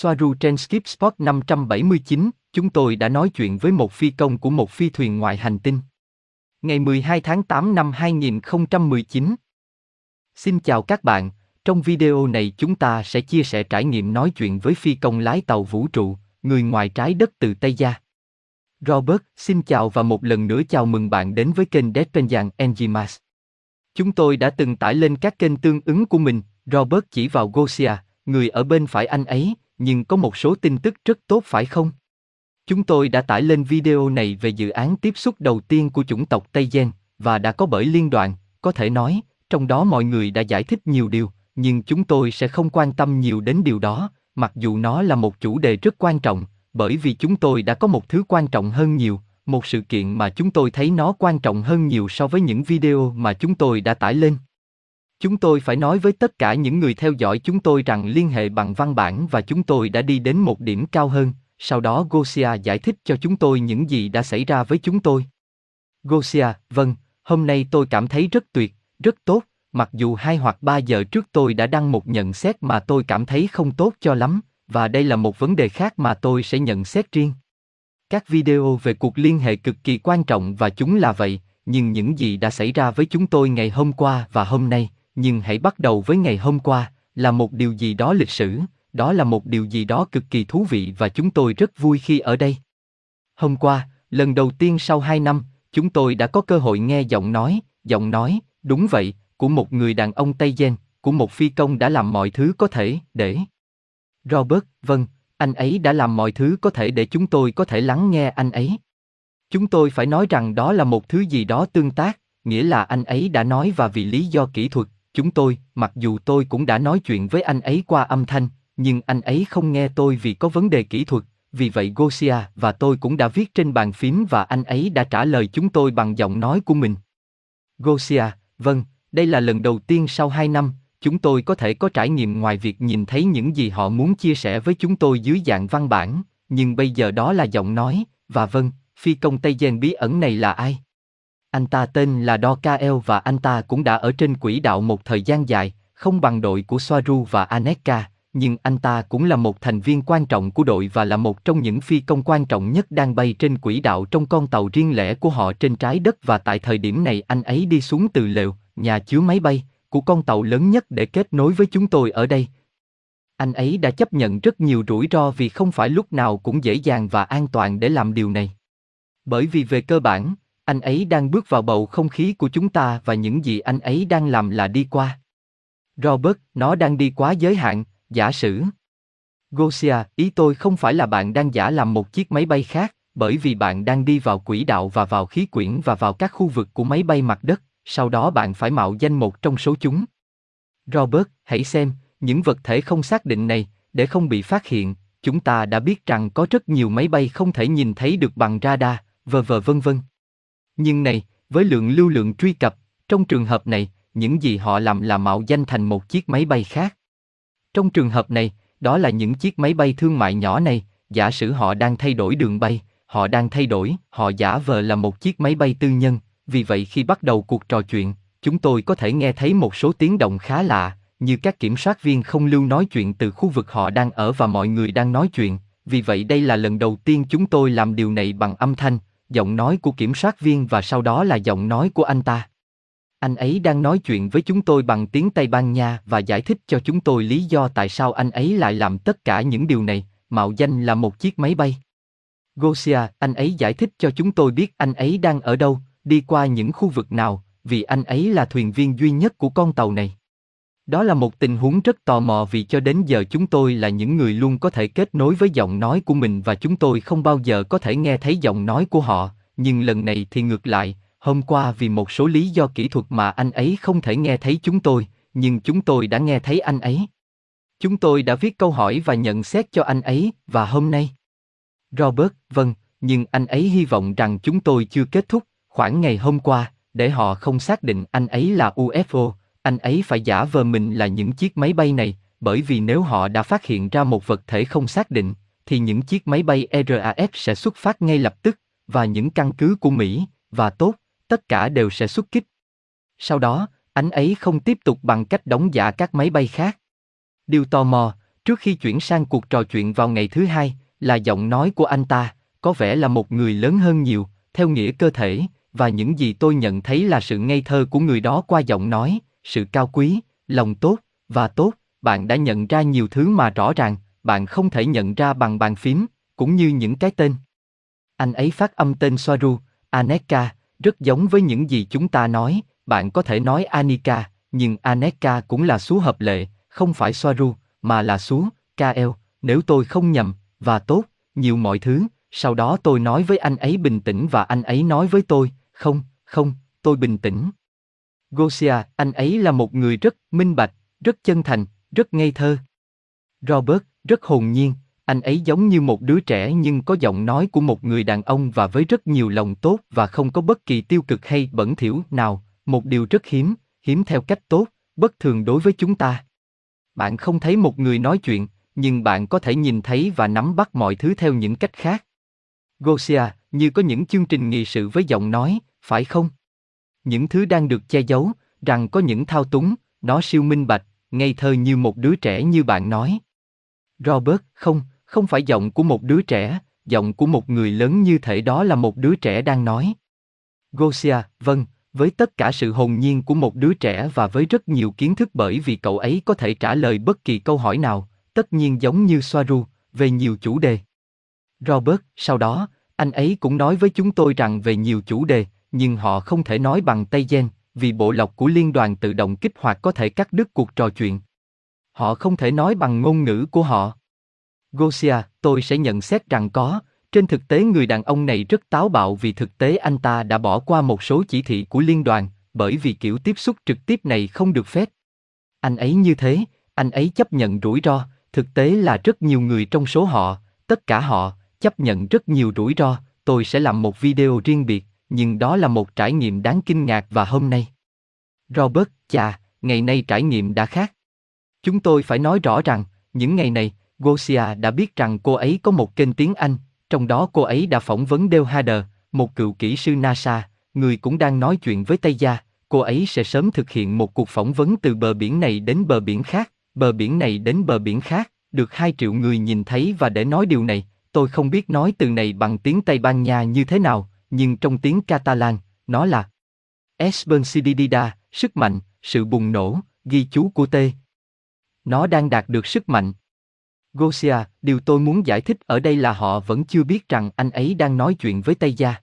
Soaru trên Skip Spot 579, chúng tôi đã nói chuyện với một phi công của một phi thuyền ngoài hành tinh. Ngày 12 tháng 8 năm 2019. Xin chào các bạn, trong video này chúng ta sẽ chia sẻ trải nghiệm nói chuyện với phi công lái tàu vũ trụ, người ngoài trái đất từ Tây Gia. Robert, xin chào và một lần nữa chào mừng bạn đến với kênh Deadpanjan Engimas. Chúng tôi đã từng tải lên các kênh tương ứng của mình, Robert chỉ vào Gosia, người ở bên phải anh ấy, nhưng có một số tin tức rất tốt phải không? Chúng tôi đã tải lên video này về dự án tiếp xúc đầu tiên của chủng tộc Tây Gen, và đã có bởi liên đoàn, có thể nói, trong đó mọi người đã giải thích nhiều điều, nhưng chúng tôi sẽ không quan tâm nhiều đến điều đó, mặc dù nó là một chủ đề rất quan trọng, bởi vì chúng tôi đã có một thứ quan trọng hơn nhiều, một sự kiện mà chúng tôi thấy nó quan trọng hơn nhiều so với những video mà chúng tôi đã tải lên. Chúng tôi phải nói với tất cả những người theo dõi chúng tôi rằng liên hệ bằng văn bản và chúng tôi đã đi đến một điểm cao hơn, sau đó Gosia giải thích cho chúng tôi những gì đã xảy ra với chúng tôi. Gosia, vâng, hôm nay tôi cảm thấy rất tuyệt, rất tốt, mặc dù hai hoặc ba giờ trước tôi đã đăng một nhận xét mà tôi cảm thấy không tốt cho lắm, và đây là một vấn đề khác mà tôi sẽ nhận xét riêng. Các video về cuộc liên hệ cực kỳ quan trọng và chúng là vậy, nhưng những gì đã xảy ra với chúng tôi ngày hôm qua và hôm nay, nhưng hãy bắt đầu với ngày hôm qua, là một điều gì đó lịch sử, đó là một điều gì đó cực kỳ thú vị và chúng tôi rất vui khi ở đây. Hôm qua, lần đầu tiên sau hai năm, chúng tôi đã có cơ hội nghe giọng nói, giọng nói, đúng vậy, của một người đàn ông Tây Gen, của một phi công đã làm mọi thứ có thể để. Robert, vâng, anh ấy đã làm mọi thứ có thể để chúng tôi có thể lắng nghe anh ấy. Chúng tôi phải nói rằng đó là một thứ gì đó tương tác, nghĩa là anh ấy đã nói và vì lý do kỹ thuật, chúng tôi, mặc dù tôi cũng đã nói chuyện với anh ấy qua âm thanh, nhưng anh ấy không nghe tôi vì có vấn đề kỹ thuật, vì vậy Gosia và tôi cũng đã viết trên bàn phím và anh ấy đã trả lời chúng tôi bằng giọng nói của mình. Gosia, vâng, đây là lần đầu tiên sau hai năm, chúng tôi có thể có trải nghiệm ngoài việc nhìn thấy những gì họ muốn chia sẻ với chúng tôi dưới dạng văn bản, nhưng bây giờ đó là giọng nói, và vâng, phi công Tây Gen bí ẩn này là ai? Anh ta tên là Dokael và anh ta cũng đã ở trên quỹ đạo một thời gian dài, không bằng đội của Soaru và Aneka, nhưng anh ta cũng là một thành viên quan trọng của đội và là một trong những phi công quan trọng nhất đang bay trên quỹ đạo trong con tàu riêng lẻ của họ trên trái đất và tại thời điểm này anh ấy đi xuống từ lều, nhà chứa máy bay, của con tàu lớn nhất để kết nối với chúng tôi ở đây. Anh ấy đã chấp nhận rất nhiều rủi ro vì không phải lúc nào cũng dễ dàng và an toàn để làm điều này. Bởi vì về cơ bản, anh ấy đang bước vào bầu không khí của chúng ta và những gì anh ấy đang làm là đi qua. Robert, nó đang đi quá giới hạn, giả sử. Gosia, ý tôi không phải là bạn đang giả làm một chiếc máy bay khác, bởi vì bạn đang đi vào quỹ đạo và vào khí quyển và vào các khu vực của máy bay mặt đất, sau đó bạn phải mạo danh một trong số chúng. Robert, hãy xem, những vật thể không xác định này, để không bị phát hiện, chúng ta đã biết rằng có rất nhiều máy bay không thể nhìn thấy được bằng radar, vờ vờ vân vân. Nhưng này, với lượng lưu lượng truy cập, trong trường hợp này, những gì họ làm là mạo danh thành một chiếc máy bay khác. Trong trường hợp này, đó là những chiếc máy bay thương mại nhỏ này, giả sử họ đang thay đổi đường bay, họ đang thay đổi, họ giả vờ là một chiếc máy bay tư nhân, vì vậy khi bắt đầu cuộc trò chuyện, chúng tôi có thể nghe thấy một số tiếng động khá lạ, như các kiểm soát viên không lưu nói chuyện từ khu vực họ đang ở và mọi người đang nói chuyện, vì vậy đây là lần đầu tiên chúng tôi làm điều này bằng âm thanh, giọng nói của kiểm soát viên và sau đó là giọng nói của anh ta. Anh ấy đang nói chuyện với chúng tôi bằng tiếng Tây Ban Nha và giải thích cho chúng tôi lý do tại sao anh ấy lại làm tất cả những điều này, mạo danh là một chiếc máy bay. Gosia, anh ấy giải thích cho chúng tôi biết anh ấy đang ở đâu, đi qua những khu vực nào, vì anh ấy là thuyền viên duy nhất của con tàu này. Đó là một tình huống rất tò mò vì cho đến giờ chúng tôi là những người luôn có thể kết nối với giọng nói của mình và chúng tôi không bao giờ có thể nghe thấy giọng nói của họ, nhưng lần này thì ngược lại, hôm qua vì một số lý do kỹ thuật mà anh ấy không thể nghe thấy chúng tôi, nhưng chúng tôi đã nghe thấy anh ấy. Chúng tôi đã viết câu hỏi và nhận xét cho anh ấy, và hôm nay. Robert, vâng, nhưng anh ấy hy vọng rằng chúng tôi chưa kết thúc, khoảng ngày hôm qua, để họ không xác định anh ấy là UFO, anh ấy phải giả vờ mình là những chiếc máy bay này, bởi vì nếu họ đã phát hiện ra một vật thể không xác định, thì những chiếc máy bay RAF sẽ xuất phát ngay lập tức, và những căn cứ của Mỹ, và tốt, tất cả đều sẽ xuất kích. Sau đó, anh ấy không tiếp tục bằng cách đóng giả các máy bay khác. Điều tò mò, Trước khi chuyển sang cuộc trò chuyện vào ngày thứ hai, là giọng nói của anh ta, có vẻ là một người lớn hơn nhiều, theo nghĩa cơ thể, và những gì tôi nhận thấy là sự ngây thơ của người đó qua giọng nói, sự cao quý, lòng tốt, và tốt, bạn đã nhận ra nhiều thứ mà rõ ràng, bạn không thể nhận ra bằng bàn phím, cũng như những cái tên. Anh ấy phát âm tên Soaru, Aneka, rất giống với những gì chúng ta nói, bạn có thể nói Anika, nhưng Aneka cũng là số hợp lệ, không phải Soaru, mà là số, KL, nếu tôi không nhầm, và tốt, nhiều mọi thứ, sau đó tôi nói với anh ấy bình tĩnh và anh ấy nói với tôi, không, không, tôi bình tĩnh. Gosia, anh ấy là một người rất minh bạch, rất chân thành, rất ngây thơ. Robert, rất hồn nhiên, anh ấy giống như một đứa trẻ nhưng có giọng nói của một người đàn ông và với rất nhiều lòng tốt và không có bất kỳ tiêu cực hay bẩn thỉu nào, một điều rất hiếm, hiếm theo cách tốt, bất thường đối với chúng ta. Bạn không thấy một người nói chuyện, nhưng bạn có thể nhìn thấy và nắm bắt mọi thứ theo những cách khác. Gosia, như có những chương trình nghị sự với giọng nói, phải không? Những thứ đang được che giấu, rằng có những thao túng, nó siêu minh bạch, ngây thơ như một đứa trẻ như bạn nói. Robert, không, không phải giọng của một đứa trẻ, giọng của một người lớn như thể đó là một đứa trẻ đang nói. Gosia, vâng, với tất cả sự hồn nhiên của một đứa trẻ và với rất nhiều kiến thức bởi vì cậu ấy có thể trả lời bất kỳ câu hỏi nào, tất nhiên giống như Soaru, về nhiều chủ đề. Robert, sau đó, anh ấy cũng nói với chúng tôi rằng về nhiều chủ đề, nhưng họ không thể nói bằng Tây Gen, vì bộ lọc của liên đoàn tự động kích hoạt có thể cắt đứt cuộc trò chuyện. Họ không thể nói bằng ngôn ngữ của họ. Gosia, tôi sẽ nhận xét rằng có, trên thực tế người đàn ông này rất táo bạo vì thực tế anh ta đã bỏ qua một số chỉ thị của liên đoàn, bởi vì kiểu tiếp xúc trực tiếp này không được phép. Anh ấy như thế, anh ấy chấp nhận rủi ro, thực tế là rất nhiều người trong số họ, tất cả họ, chấp nhận rất nhiều rủi ro, tôi sẽ làm một video riêng biệt, nhưng đó là một trải nghiệm đáng kinh ngạc và hôm nay. Robert, chà, ngày nay trải nghiệm đã khác. Chúng tôi phải nói rõ rằng, những ngày này, Gosia đã biết rằng cô ấy có một kênh tiếng Anh, trong đó cô ấy đã phỏng vấn Dale Hader, một cựu kỹ sư NASA, người cũng đang nói chuyện với Tây Gia. Cô ấy sẽ sớm thực hiện một cuộc phỏng vấn từ bờ biển này đến bờ biển khác, bờ biển này đến bờ biển khác, được 2 triệu người nhìn thấy và để nói điều này, tôi không biết nói từ này bằng tiếng Tây Ban Nha như thế nào, nhưng trong tiếng Catalan, nó là Esbencidida, sức mạnh, sự bùng nổ, ghi chú của T. Nó đang đạt được sức mạnh. Gosia, điều tôi muốn giải thích ở đây là họ vẫn chưa biết rằng anh ấy đang nói chuyện với Tây Gia.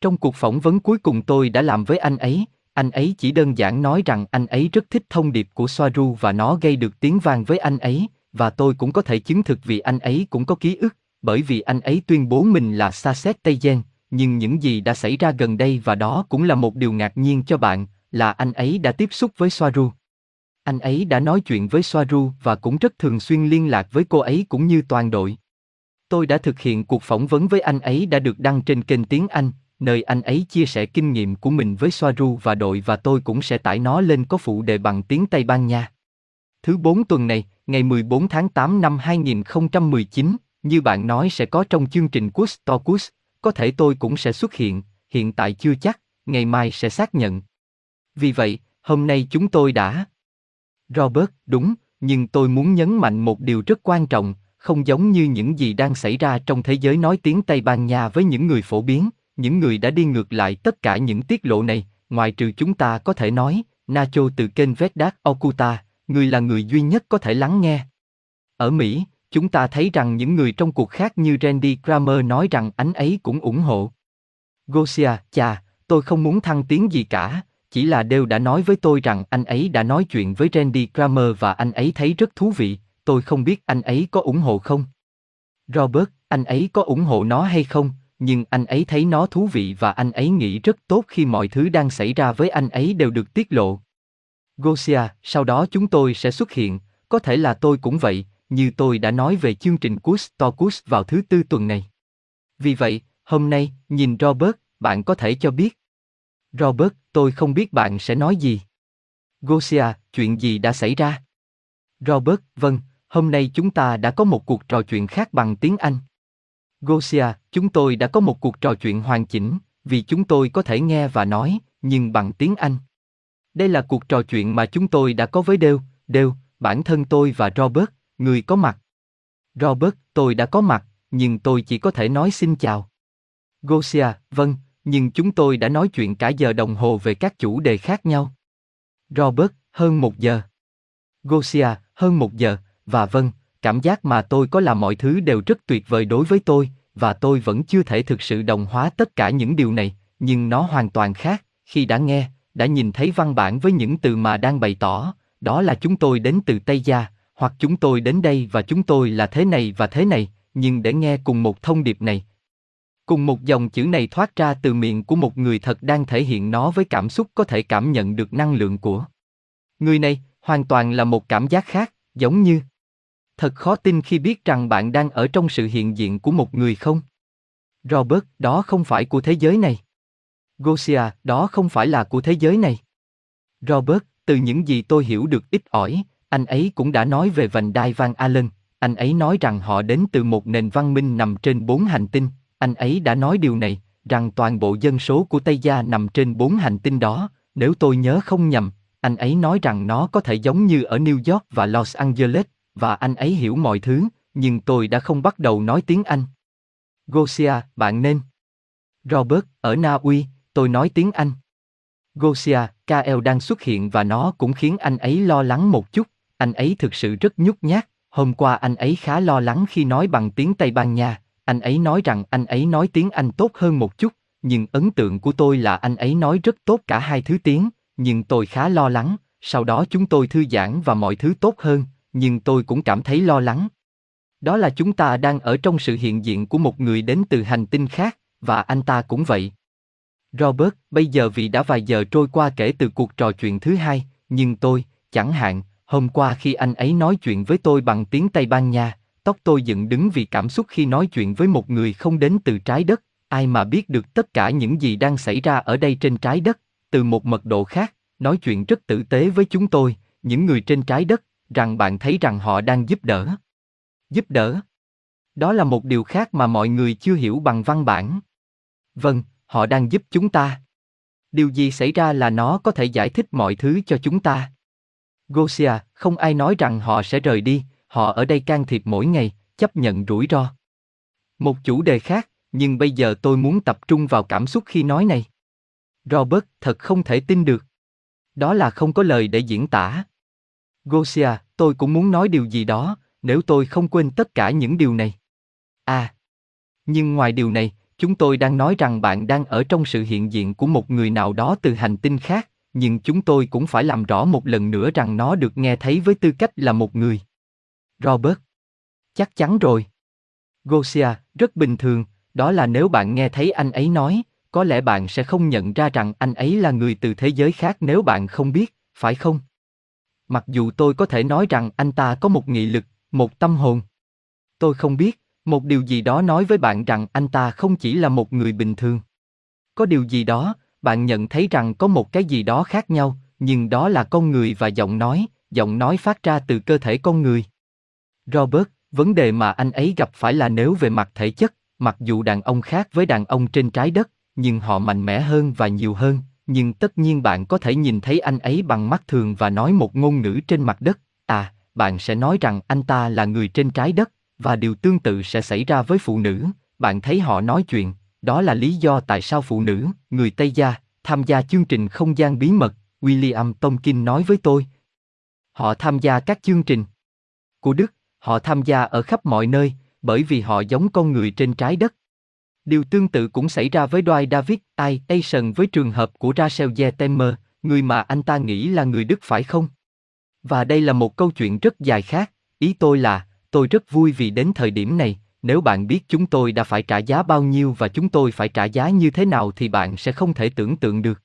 Trong cuộc phỏng vấn cuối cùng tôi đã làm với anh ấy, anh ấy chỉ đơn giản nói rằng anh ấy rất thích thông điệp của Soaru và nó gây được tiếng vang với anh ấy, và tôi cũng có thể chứng thực vì anh ấy cũng có ký ức, bởi vì anh ấy tuyên bố mình là Saset Tây Gen, nhưng những gì đã xảy ra gần đây và đó cũng là một điều ngạc nhiên cho bạn, là anh ấy đã tiếp xúc với Soaru. Anh ấy đã nói chuyện với Soaru và cũng rất thường xuyên liên lạc với cô ấy cũng như toàn đội. Tôi đã thực hiện cuộc phỏng vấn với anh ấy đã được đăng trên kênh tiếng Anh, nơi anh ấy chia sẻ kinh nghiệm của mình với Soaru và đội và tôi cũng sẽ tải nó lên có phụ đề bằng tiếng Tây Ban Nha. Thứ bốn tuần này, ngày 14 tháng 8 năm 2019, như bạn nói sẽ có trong chương trình Quest Talkus, có thể tôi cũng sẽ xuất hiện, hiện tại chưa chắc, ngày mai sẽ xác nhận. Vì vậy, hôm nay chúng tôi đã... Robert, đúng, nhưng tôi muốn nhấn mạnh một điều rất quan trọng, không giống như những gì đang xảy ra trong thế giới nói tiếng Tây Ban Nha với những người phổ biến, những người đã đi ngược lại tất cả những tiết lộ này, ngoài trừ chúng ta có thể nói, Nacho từ kênh Vedat Okuta, người là người duy nhất có thể lắng nghe. Ở Mỹ, chúng ta thấy rằng những người trong cuộc khác như Randy Kramer nói rằng anh ấy cũng ủng hộ. Gosia, chà, tôi không muốn thăng tiến gì cả, chỉ là đều đã nói với tôi rằng anh ấy đã nói chuyện với Randy Kramer và anh ấy thấy rất thú vị, tôi không biết anh ấy có ủng hộ không. Robert, anh ấy có ủng hộ nó hay không, nhưng anh ấy thấy nó thú vị và anh ấy nghĩ rất tốt khi mọi thứ đang xảy ra với anh ấy đều được tiết lộ. Gosia, sau đó chúng tôi sẽ xuất hiện, có thể là tôi cũng vậy, như tôi đã nói về chương trình Cus Tocus vào thứ tư tuần này. Vì vậy, hôm nay, nhìn Robert, bạn có thể cho biết. Robert, tôi không biết bạn sẽ nói gì. Gosia, chuyện gì đã xảy ra? Robert, vâng, hôm nay chúng ta đã có một cuộc trò chuyện khác bằng tiếng Anh. Gosia, chúng tôi đã có một cuộc trò chuyện hoàn chỉnh, vì chúng tôi có thể nghe và nói, nhưng bằng tiếng Anh. Đây là cuộc trò chuyện mà chúng tôi đã có với Đều, Đều, bản thân tôi và Robert, người có mặt. Robert, tôi đã có mặt, nhưng tôi chỉ có thể nói xin chào. Gosia, vâng, nhưng chúng tôi đã nói chuyện cả giờ đồng hồ về các chủ đề khác nhau. Robert, hơn một giờ. Gosia, hơn một giờ, và vâng, cảm giác mà tôi có là mọi thứ đều rất tuyệt vời đối với tôi, và tôi vẫn chưa thể thực sự đồng hóa tất cả những điều này, nhưng nó hoàn toàn khác, khi đã nghe, đã nhìn thấy văn bản với những từ mà đang bày tỏ, đó là chúng tôi đến từ Tây Gia, hoặc chúng tôi đến đây và chúng tôi là thế này và thế này, nhưng để nghe cùng một thông điệp này. Cùng một dòng chữ này thoát ra từ miệng của một người thật đang thể hiện nó với cảm xúc có thể cảm nhận được năng lượng của. Người này, hoàn toàn là một cảm giác khác, giống như Thật khó tin khi biết rằng bạn đang ở trong sự hiện diện của một người không? Robert, đó không phải của thế giới này. Gosia, đó không phải là của thế giới này. Robert, từ những gì tôi hiểu được ít ỏi, anh ấy cũng đã nói về vành đai Van Allen, anh ấy nói rằng họ đến từ một nền văn minh nằm trên bốn hành tinh, anh ấy đã nói điều này, rằng toàn bộ dân số của Tây Gia nằm trên bốn hành tinh đó, nếu tôi nhớ không nhầm, anh ấy nói rằng nó có thể giống như ở New York và Los Angeles, và anh ấy hiểu mọi thứ, nhưng tôi đã không bắt đầu nói tiếng Anh. Gosia, bạn nên. Robert, ở Na Uy, tôi nói tiếng Anh. Gosia, KL đang xuất hiện và nó cũng khiến anh ấy lo lắng một chút, anh ấy thực sự rất nhút nhát, hôm qua anh ấy khá lo lắng khi nói bằng tiếng Tây Ban Nha, anh ấy nói rằng anh ấy nói tiếng Anh tốt hơn một chút, nhưng ấn tượng của tôi là anh ấy nói rất tốt cả hai thứ tiếng, nhưng tôi khá lo lắng, sau đó chúng tôi thư giãn và mọi thứ tốt hơn, nhưng tôi cũng cảm thấy lo lắng. Đó là chúng ta đang ở trong sự hiện diện của một người đến từ hành tinh khác, và anh ta cũng vậy. Robert, bây giờ vì đã vài giờ trôi qua kể từ cuộc trò chuyện thứ hai, nhưng tôi, chẳng hạn, hôm qua khi anh ấy nói chuyện với tôi bằng tiếng Tây Ban Nha, tóc tôi dựng đứng vì cảm xúc khi nói chuyện với một người không đến từ trái đất, ai mà biết được tất cả những gì đang xảy ra ở đây trên trái đất, từ một mật độ khác, nói chuyện rất tử tế với chúng tôi, những người trên trái đất, rằng bạn thấy rằng họ đang giúp đỡ. Giúp đỡ. Đó là một điều khác mà mọi người chưa hiểu bằng văn bản. Vâng, họ đang giúp chúng ta. Điều gì xảy ra là nó có thể giải thích mọi thứ cho chúng ta. Gosia, không ai nói rằng họ sẽ rời đi, họ ở đây can thiệp mỗi ngày, chấp nhận rủi ro. Một chủ đề khác, nhưng bây giờ tôi muốn tập trung vào cảm xúc khi nói này. Robert, thật không thể tin được. Đó là không có lời để diễn tả. Gosia, tôi cũng muốn nói điều gì đó, nếu tôi không quên tất cả những điều này. À. Nhưng ngoài điều này, chúng tôi đang nói rằng bạn đang ở trong sự hiện diện của một người nào đó từ hành tinh khác, nhưng chúng tôi cũng phải làm rõ một lần nữa rằng nó được nghe thấy với tư cách là một người. Robert. Chắc chắn rồi. Gosia, rất bình thường, đó là nếu bạn nghe thấy anh ấy nói, có lẽ bạn sẽ không nhận ra rằng anh ấy là người từ thế giới khác nếu bạn không biết, phải không? Mặc dù tôi có thể nói rằng anh ta có một nghị lực, một tâm hồn. Tôi không biết, một điều gì đó nói với bạn rằng anh ta không chỉ là một người bình thường. Có điều gì đó, bạn nhận thấy rằng có một cái gì đó khác nhau, nhưng đó là con người và giọng nói, giọng nói phát ra từ cơ thể con người. Robert, vấn đề mà anh ấy gặp phải là nếu về mặt thể chất, mặc dù đàn ông khác với đàn ông trên trái đất, nhưng họ mạnh mẽ hơn và nhiều hơn, nhưng tất nhiên bạn có thể nhìn thấy anh ấy bằng mắt thường và nói một ngôn ngữ trên mặt đất, à, bạn sẽ nói rằng anh ta là người trên trái đất, và điều tương tự sẽ xảy ra với phụ nữ, bạn thấy họ nói chuyện, đó là lý do tại sao phụ nữ, người Tây Gia, tham gia chương trình không gian bí mật, William Tomkin nói với tôi. Họ tham gia các chương trình của Đức, họ tham gia ở khắp mọi nơi, bởi vì họ giống con người trên trái đất. Điều tương tự cũng xảy ra với Dwight David I. Asian với trường hợp của Rachel Zetemer, người mà anh ta nghĩ là người Đức phải không? Và đây là một câu chuyện rất dài khác, ý tôi là, tôi rất vui vì đến thời điểm này, nếu bạn biết chúng tôi đã phải trả giá bao nhiêu và chúng tôi phải trả giá như thế nào thì bạn sẽ không thể tưởng tượng được.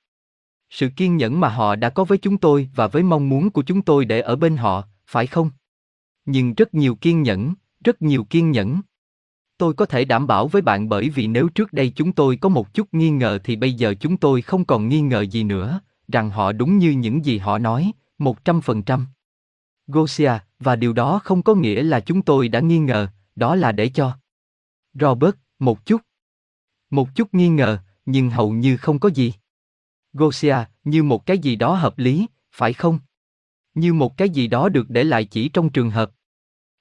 Sự kiên nhẫn mà họ đã có với chúng tôi và với mong muốn của chúng tôi để ở bên họ, phải không? Nhưng rất nhiều kiên nhẫn, rất nhiều kiên nhẫn. Tôi có thể đảm bảo với bạn bởi vì nếu trước đây chúng tôi có một chút nghi ngờ thì bây giờ chúng tôi không còn nghi ngờ gì nữa, rằng họ đúng như những gì họ nói, một trăm phần trăm. Gosia, và điều đó không có nghĩa là chúng tôi đã nghi ngờ, đó là để cho. Robert, một chút. Một chút nghi ngờ, nhưng hầu như không có gì. Gosia, như một cái gì đó hợp lý, phải không? Như một cái gì đó được để lại chỉ trong trường hợp.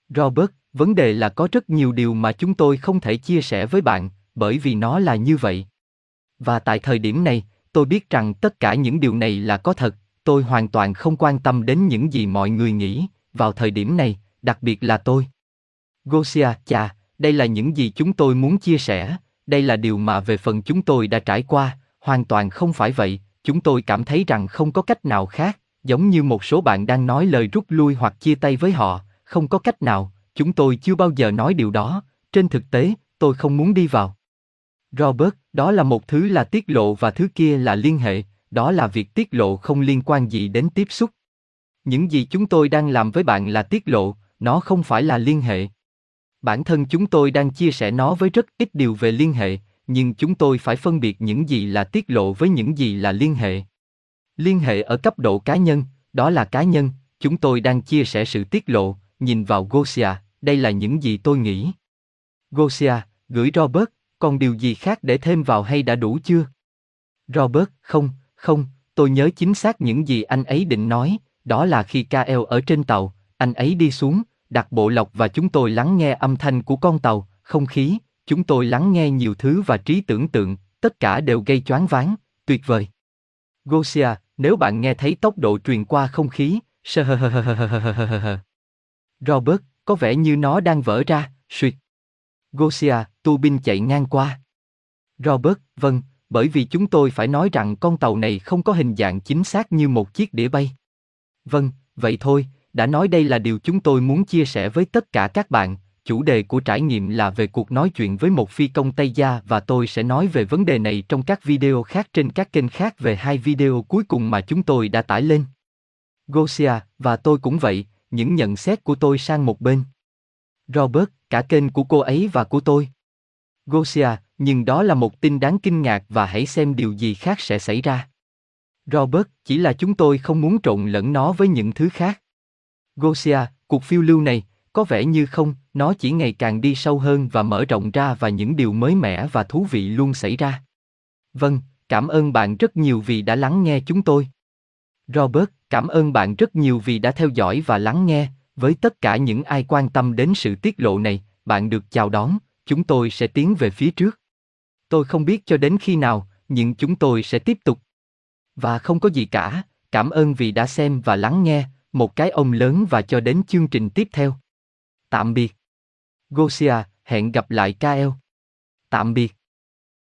Robert, vấn đề là có rất nhiều điều mà chúng tôi không thể chia sẻ với bạn, bởi vì nó là như vậy. Và tại thời điểm này, tôi biết rằng tất cả những điều này là có thật, tôi hoàn toàn không quan tâm đến những gì mọi người nghĩ, vào thời điểm này, đặc biệt là tôi. Gosia, chà, đây là những gì chúng tôi muốn chia sẻ, đây là điều mà về phần chúng tôi đã trải qua, hoàn toàn không phải vậy, chúng tôi cảm thấy rằng không có cách nào khác, giống như một số bạn đang nói lời rút lui hoặc chia tay với họ, không có cách nào, chúng tôi chưa bao giờ nói điều đó, trên thực tế, tôi không muốn đi vào. Robert, đó là một thứ là tiết lộ và thứ kia là liên hệ, đó là việc tiết lộ không liên quan gì đến tiếp xúc. Những gì chúng tôi đang làm với bạn là tiết lộ, nó không phải là liên hệ. Bản thân chúng tôi đang chia sẻ nó với rất ít điều về liên hệ, nhưng chúng tôi phải phân biệt những gì là tiết lộ với những gì là liên hệ. Liên hệ ở cấp độ cá nhân, đó là cá nhân, chúng tôi đang chia sẻ sự tiết lộ, nhìn vào Gosia, đây là những gì tôi nghĩ. Gosia, gửi Robert, còn điều gì khác để thêm vào hay đã đủ chưa? Robert, không, không, tôi nhớ chính xác những gì anh ấy định nói, đó là khi KL ở trên tàu, anh ấy đi xuống, Đặt bộ lọc và chúng tôi lắng nghe âm thanh của con tàu, không khí, chúng tôi lắng nghe nhiều thứ và trí tưởng tượng, tất cả đều gây choáng váng, tuyệt vời. Gosia, nếu bạn nghe thấy tốc độ truyền qua không khí, Robert, có vẻ như nó đang vỡ ra, suyệt. Gosia, tu binh chạy ngang qua. Robert, vâng, bởi vì chúng tôi phải nói rằng con tàu này không có hình dạng chính xác như một chiếc đĩa bay. Vâng, vậy thôi, đã nói đây là điều chúng tôi muốn chia sẻ với tất cả các bạn. Chủ đề của trải nghiệm là về cuộc nói chuyện với một phi công Tây Gia và tôi sẽ nói về vấn đề này trong các video khác trên các kênh khác về hai video cuối cùng mà chúng tôi đã tải lên. Gosia, và tôi cũng vậy, những nhận xét của tôi sang một bên. Robert, cả kênh của cô ấy và của tôi. Gosia, nhưng đó là một tin đáng kinh ngạc và hãy xem điều gì khác sẽ xảy ra. Robert, chỉ là chúng tôi không muốn trộn lẫn nó với những thứ khác. Gosia, cuộc phiêu lưu này, có vẻ như không, nó chỉ ngày càng đi sâu hơn và mở rộng ra và những điều mới mẻ và thú vị luôn xảy ra. Vâng, cảm ơn bạn rất nhiều vì đã lắng nghe chúng tôi. Robert, cảm ơn bạn rất nhiều vì đã theo dõi và lắng nghe, với tất cả những ai quan tâm đến sự tiết lộ này, bạn được chào đón, chúng tôi sẽ tiến về phía trước. Tôi không biết cho đến khi nào, nhưng chúng tôi sẽ tiếp tục. Và không có gì cả, cảm ơn vì đã xem và lắng nghe, một cái ông lớn và cho đến chương trình tiếp theo. Tạm biệt. Gosia, hẹn gặp lại Kael. Tạm biệt.